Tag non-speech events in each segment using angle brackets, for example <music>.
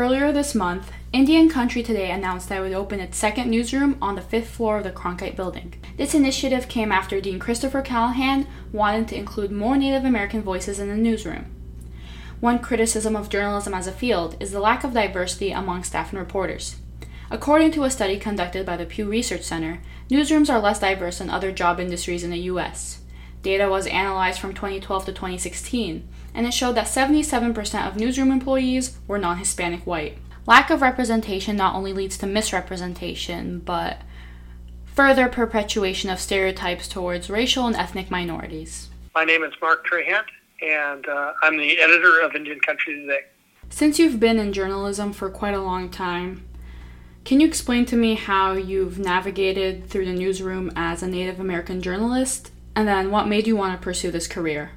Earlier this month, Indian Country Today announced that it would open its second newsroom on the fifth floor of the Cronkite building. This initiative came after Dean Christopher Callahan wanted to include more Native American voices in the newsroom. One criticism of journalism as a field is the lack of diversity among staff and reporters. According to a study conducted by the Pew Research Center, newsrooms are less diverse than other job industries in the U.S. Data was analyzed from 2012 to 2016, and it showed that 77% of newsroom employees were non Hispanic white. Lack of representation not only leads to misrepresentation, but further perpetuation of stereotypes towards racial and ethnic minorities. My name is Mark Trahant, and uh, I'm the editor of Indian Country Today. Since you've been in journalism for quite a long time, can you explain to me how you've navigated through the newsroom as a Native American journalist, and then what made you want to pursue this career?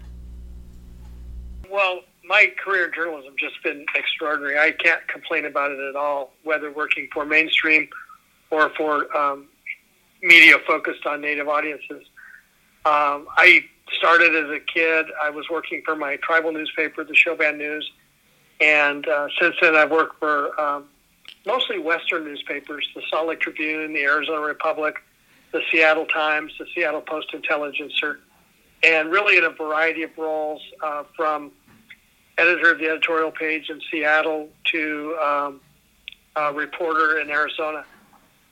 Well, my career in journalism just been extraordinary. I can't complain about it at all, whether working for mainstream or for um, media focused on Native audiences. Um, I started as a kid. I was working for my tribal newspaper, the Sho-Ban News, and uh, since then I've worked for um, mostly Western newspapers: the Salt Lake Tribune, the Arizona Republic, the Seattle Times, the Seattle Post Intelligencer, and really in a variety of roles uh, from editor of the editorial page in Seattle to um, reporter in Arizona.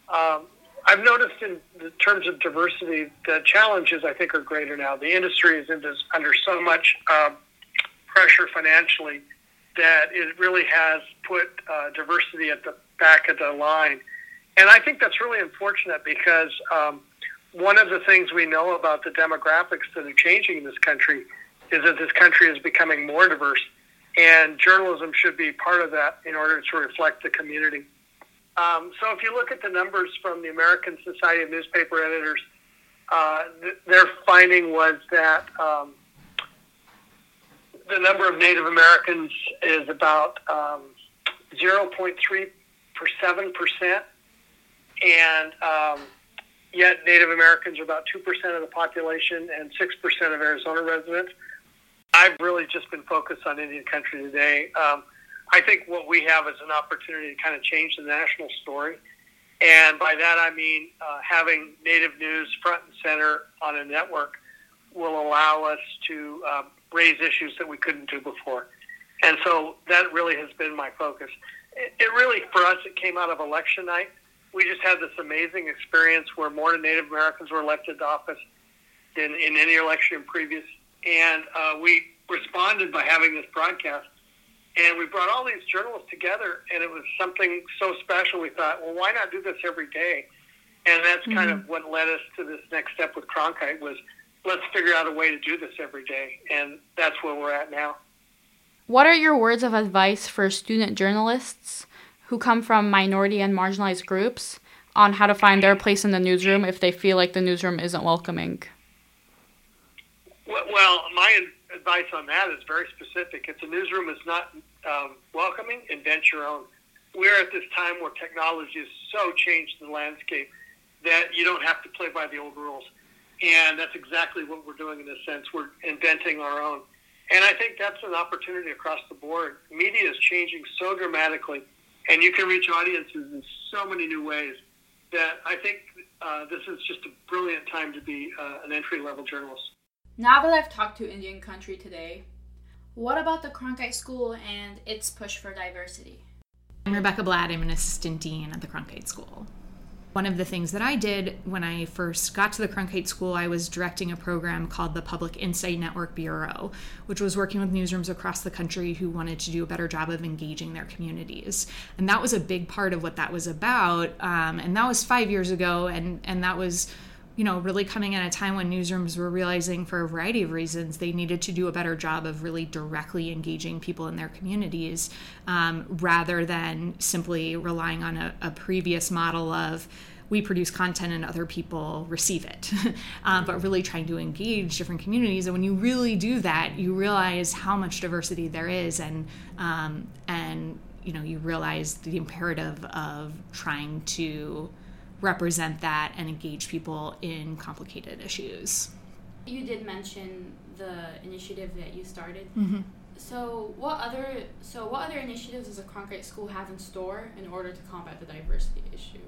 Um, I've noticed in terms of diversity, the challenges I think are greater now. The industry is under so much uh, pressure financially that it really has put uh, diversity at the back of the line. And I think that's really unfortunate because um, one of the things we know about the demographics that are changing in this country is that this country is becoming more diverse, and journalism should be part of that in order to reflect the community. Um, so, if you look at the numbers from the American Society of Newspaper Editors, uh, th- their finding was that um, the number of Native Americans is about um, 0.37%, and um, yet Native Americans are about 2% of the population and 6% of Arizona residents. I've really just been focused on Indian country today. Um, I think what we have is an opportunity to kind of change the national story. And by that I mean uh, having Native news front and center on a network will allow us to uh, raise issues that we couldn't do before. And so that really has been my focus. It, it really, for us, it came out of election night. We just had this amazing experience where more Native Americans were elected to office than in any election previous and uh, we responded by having this broadcast. And we brought all these journalists together, and it was something so special. We thought, well, why not do this every day? And that's mm-hmm. kind of what led us to this next step with Cronkite was let's figure out a way to do this every day, and that's where we're at now. What are your words of advice for student journalists who come from minority and marginalized groups on how to find their place in the newsroom if they feel like the newsroom isn't welcoming? Well, my advice on that is very specific. If the newsroom is not um, welcoming, invent your own. We're at this time where technology has so changed the landscape that you don't have to play by the old rules. And that's exactly what we're doing in this sense. We're inventing our own. And I think that's an opportunity across the board. Media is changing so dramatically, and you can reach audiences in so many new ways that I think uh, this is just a brilliant time to be uh, an entry level journalist. Now that I've talked to Indian Country today, what about the Cronkite School and its push for diversity? I'm Rebecca Blatt. I'm an assistant dean at the Cronkite School. One of the things that I did when I first got to the Cronkite School, I was directing a program called the Public Insight Network Bureau, which was working with newsrooms across the country who wanted to do a better job of engaging their communities. And that was a big part of what that was about. Um, and that was five years ago, and, and that was you know, really coming at a time when newsrooms were realizing for a variety of reasons they needed to do a better job of really directly engaging people in their communities um, rather than simply relying on a, a, previous model of we produce content and other people receive it, uh, <laughs> but really trying to engage different communities. And when you really do that, you realize how much diversity there is and, um, and, you know, you realize the imperative of trying to represent that and engage people in complicated issues. You did mention the initiative that you started. Mm-hmm. So what other so what other initiatives does a Cronkite School have in store in order to combat the diversity issue?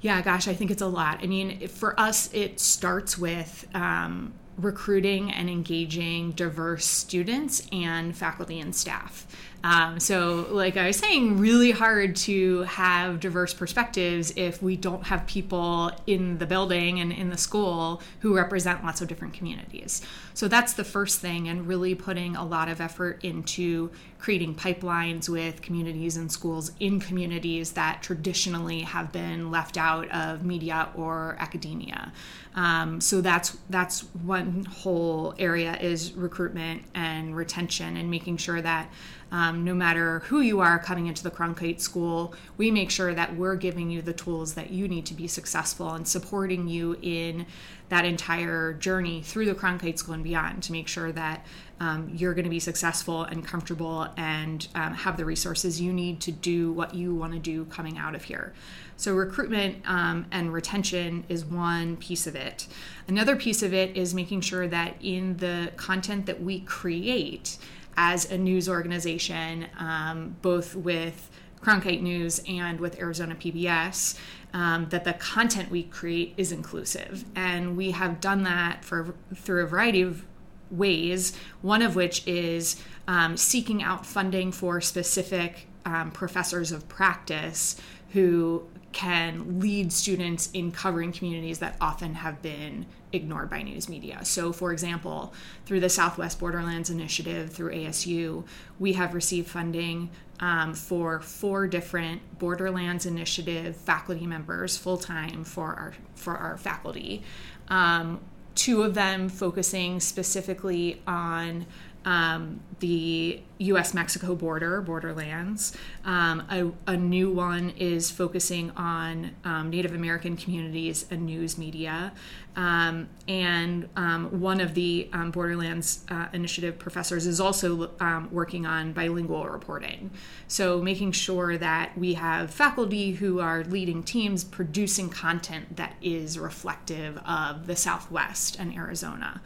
Yeah, gosh, I think it's a lot. I mean, for us, it starts with um, recruiting and engaging diverse students and faculty and staff. Um, so, like I was saying, really hard to have diverse perspectives if we don't have people in the building and in the school who represent lots of different communities. So, that's the first thing, and really putting a lot of effort into creating pipelines with communities and schools in communities that traditionally have been left out of media or academia. Um, so that's that's one whole area is recruitment and retention and making sure that um, no matter who you are coming into the Cronkite School, we make sure that we're giving you the tools that you need to be successful and supporting you in that entire journey through the Cronkite School and beyond to make sure that um, you're going to be successful and comfortable and um, have the resources you need to do what you want to do coming out of here. So, recruitment um, and retention is one piece of it. Another piece of it is making sure that in the content that we create as a news organization, um, both with Cronkite News and with Arizona PBS, um, that the content we create is inclusive. And we have done that for through a variety of ways, one of which is um, seeking out funding for specific um, professors of practice who can lead students in covering communities that often have been ignored by news media. So, for example, through the Southwest Borderlands Initiative through ASU, we have received funding um, for four different Borderlands Initiative faculty members full time for our for our faculty. Um, two of them focusing specifically on um, the US Mexico border, borderlands. Um, a, a, new one is focusing on um, Native American communities and news media. Um, and um, one of the um, Borderlands uh, Initiative professors is also working on bilingual reporting. So, making sure that we have faculty who are leading teams producing content that is reflective of the Southwest and Arizona.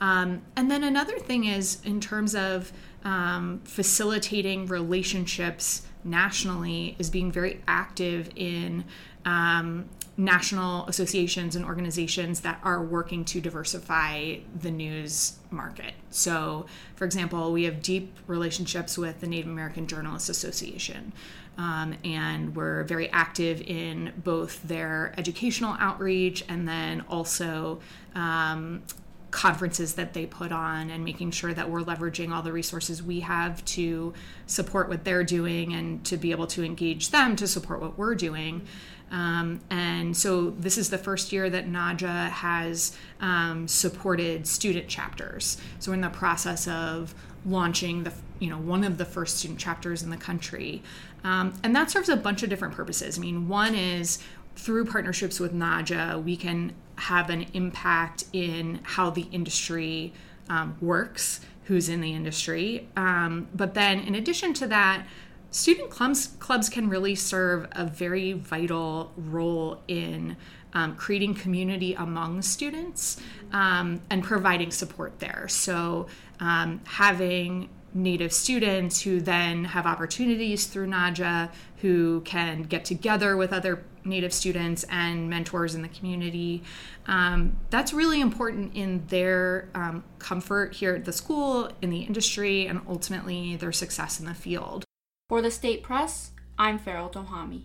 Um, and then another thing is in terms of um, facilitating relationships nationally, is being very active in um, national associations and organizations that are working to diversify the news market. So, for example, we have deep relationships with the Native American Journalists Association. Um, and we're very active in both their educational outreach and then also um, conferences that they put on and making sure that we're leveraging all the resources we have to support what they're doing and to be able to engage them to support what we're doing. Um, and so this is the first year that NAJA has um, supported student chapters. So we're in the process of launching the you know one of the first student chapters in the country, um, and that serves a bunch of different purposes. I mean, one is through partnerships with NAJA, we can have an impact in how the industry um, works, who's in the industry. Um, but then, in addition to that, student clubs clubs can really serve a very vital role in um, creating community among students um, and providing support there. So, um, having Native students who then have opportunities through NAJA, who can get together with other Native students and mentors in the community. Um, that's really important in their um, comfort here at the school, in the industry, and ultimately their success in the field. For the state press, I'm Farah Eltohamy.